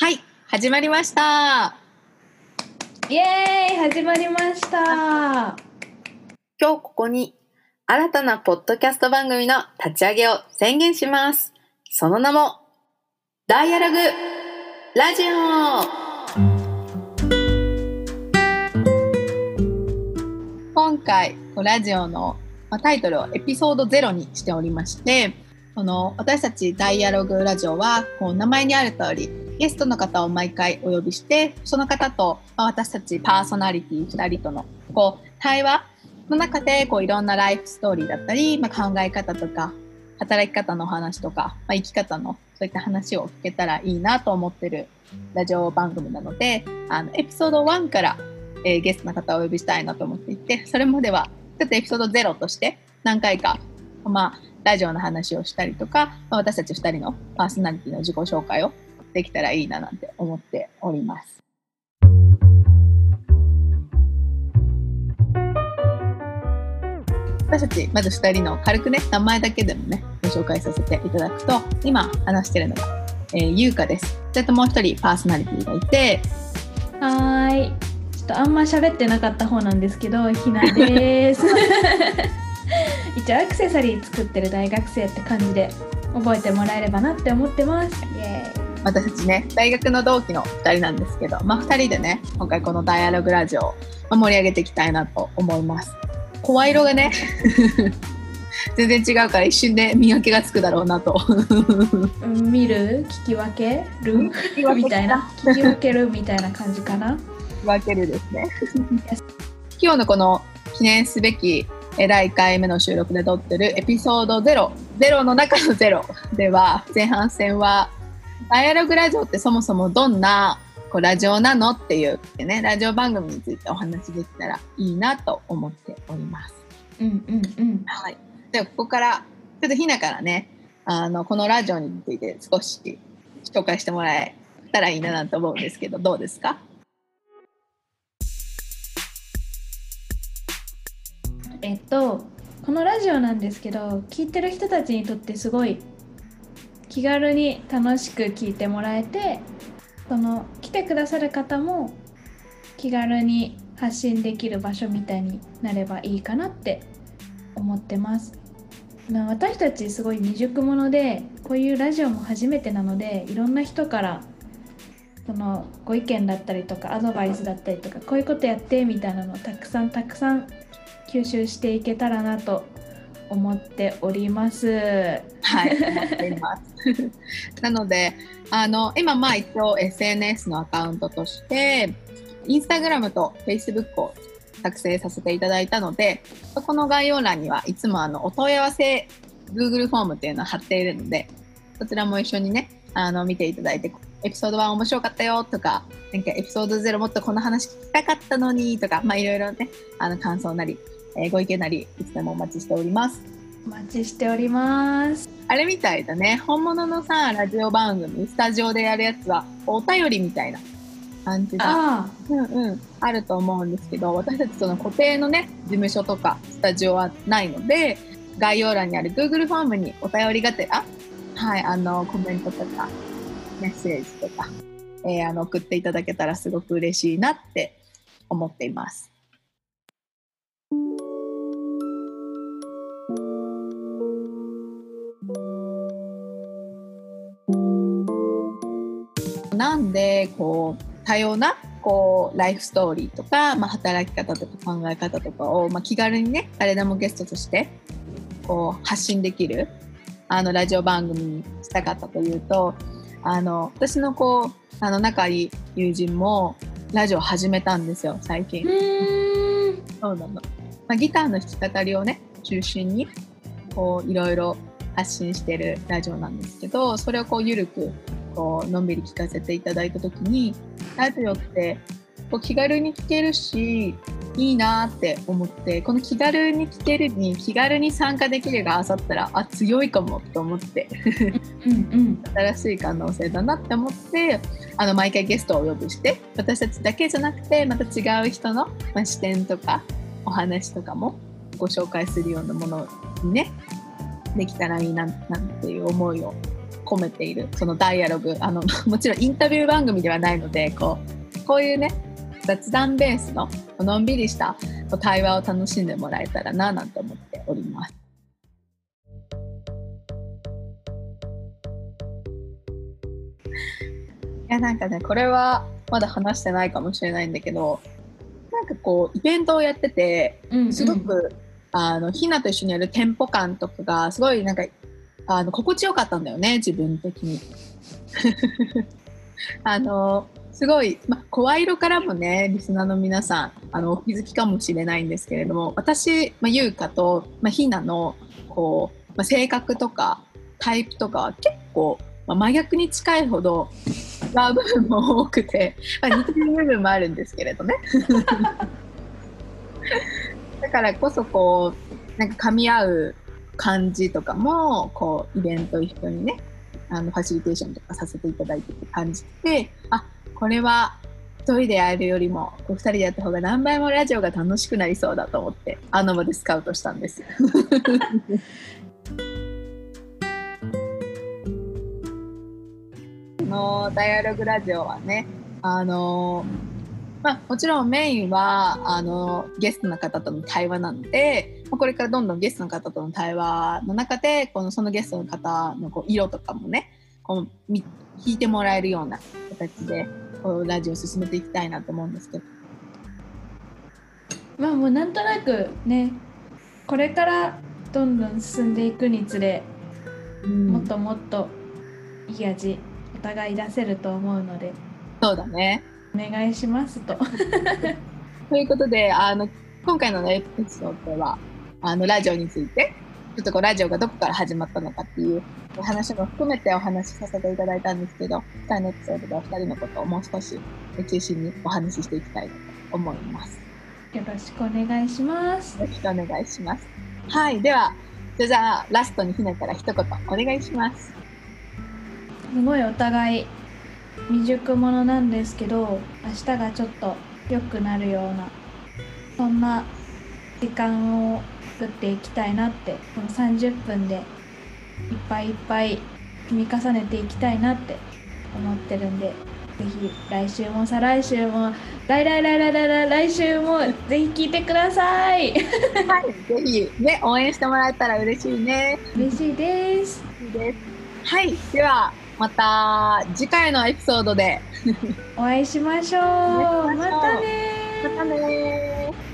はい、始まりました。イエーイ始まりました今日ここに新たなポッドキャスト番組の立ち上げを宣言します。その名も、ダイアログラジオ今回、ラジオのまあタイトルをエピソード0にしておりまして、この私たちダイアログラジオはこう名前にある通りゲストの方を毎回お呼びしてその方とま私たちパーソナリティ2人とのこう対話の中でこういろんなライフストーリーだったり、まあ、考え方とか働き方の話とか、まあ、生き方のそういった話を聞けたらいいなと思ってるラジオ番組なのであのエピソード1から、えーゲストの方をお呼びしたいなと思っていてそれまではちょっとエピソード0として何回か、まあ、ラジオの話をしたりとか、まあ、私たち2人のパーソナリティの自己紹介をできたらいいななんて思っております。私たちまず2人の軽くね名前だけでもねご紹介させていただくと今話してるのが、えー、ゆうかです。それともう1人パーソナリティがいてはーいちょっとあんま喋ってなかった方なんですけどひなです 一応アクセサリー作ってる大学生って感じで覚えてもらえればなって思ってます。イエ私たちね大学の同期の2人なんですけど、まあ、2人でね今回この「ダイアログラジオ」をまあ盛り上げていきたいなと思います。声色がね 全然違うから一瞬で見分けがつくだろうなと。見る？聞き分ける？みたいな？聞き分けるみたいな感じかな？分けるですね。今日のこの記念すべきえー第1回目の収録で撮ってるエピソード0、0の中の0では前半戦はダイアログラジオってそもそもどんなこうラジオなのっていうね、ラジオ番組についてお話できたらいいなと思っております。うんうんうんはい。ではここからちょっとひなからね、あのこのラジオについて少し紹介してもらえたらいいなと思うんですけど、どうですか？とこのラジオなんですけど聞いてる人たちにとってすごい気軽に楽しく聞いてもらえてその来てくださる方も気軽に発信できる場所みたいになればいいかなって思ってます。私たちすごい未熟者でこういうラジオも初めてなのでいろんな人からそのご意見だったりとかアドバイスだったりとかこういうことやってみたいなのをたくさんたくさん吸収していけたらなと思っております。はい、思っています。なので、あの、今、まあ一応 SNS のアカウントとして、インスタグラムと Facebook を作成させていただいたので、そこの概要欄にはいつもあの、お問い合わせ Google フォームっていうのを貼っているので、そちらも一緒にね、あの、見ていただいて、エピソード1面白かったよとか、なんかエピソード0もっとこの話聞きたかったのにとか、まあいろいろね、あの、感想なり、えーご意見なり、いつでもお待ちしております。お待ちしております。あれみたいだね。本物のさ、ラジオ番組、スタジオでやるやつは、お便りみたいな感じが、あうんうん、あると思うんですけど、私たちその固定のね、事務所とかスタジオはないので、概要欄にある Google フォームにお便りがてら、はい、あの、コメントとか、メッセージとか、えーあの、送っていただけたらすごく嬉しいなって思っています。なんでこう多様なこうライフストーリーとか、まあ、働き方とか考え方とかを、まあ、気軽にね誰でもゲストとしてこう発信できるあのラジオ番組にしたかったというとあの私のこうあの仲いい友人もラジオ始めたんですよ最近。そうなの。まあ、ギターの弾き語りをね、中心に、こう、いろいろ発信してるラジオなんですけど、それをこう、ゆるく、こう、のんびり聞かせていただいたときに、ラジオって、こう、気軽に聞けるし、いいなって思って、この気軽に聞けるに、気軽に参加できるがあさったら、あ、強いかもと思って、うんうん。新しい可能性だなって思ってあの毎回ゲストをお呼びして私たちだけじゃなくてまた違う人の、まあ、視点とかお話とかもご紹介するようなものにねできたらいいななんていう思いを込めているそのダイアログあの もちろんインタビュー番組ではないのでこうこういうね雑談ベースののんびりした対話を楽しんでもらえたらななんて思っております。いやなんかねこれはまだ話してないかもしれないんだけどなんかこうイベントをやっててすごく、うんうん、あのひなと一緒にやるテンポ感とかがすごいなんかあの心地よかったんだよね自分的に。あのすごい、ま、声色からもねリスナーの皆さんあのお気づきかもしれないんですけれども私、ま、優香と、ま、ひなのこう、ま、性格とかタイプとかは結構、ま、真逆に近いほど違う部分も多くて、ま似てる部分もあるんですけれどね。だからこそこうなんか噛み合う感じとかもこうイベント一緒にねあのファシリテーションとかさせていただいてて感じてあこれは1人でやるよりも2人でやった方が何倍もラジオが楽しくなりそうだと思ってあの場でスカウトしたんです。のダイアログラジオはねあのまあ、もちろんメインはあのゲストの方との対話なので、まあ、これからどんどんゲストの方との対話の中でこのそのゲストの方のこう色とかもねこう弾いてもらえるような形でこうラジオを進めていきたいなと思うんですけど。まあもうなんとなくねこれからどんどん進んでいくにつれ、うん、もっともっといい味お互い出せると思うのでそうだねお願いしますと。ということであの今回の、ね、エピソードはあのラジオについてちょっとこうラジオがどこから始まったのかっていうお話も含めてお話しさせていただいたんですけど次回のエピソードでは2人のことをもう少し中心にお話ししていきたいと思います。よろしくお願いします。よろしくお願いします。はい、ではじゃあラストにひなから一言お願いします。すごいお互い未熟者なんですけど明日がちょっと良くなるようなそんな時間を作っていきたいなってこの30分でいっぱいいっぱい積み重ねていきたいなって思ってるんでぜひ来週も再来週も来来来来来来来週もぜひ聞いてください。はいぜひね応援してもらえたら嬉しいね。嬉しいです。はいではまた次回のエピソードで。お会いしましょう。またねまたね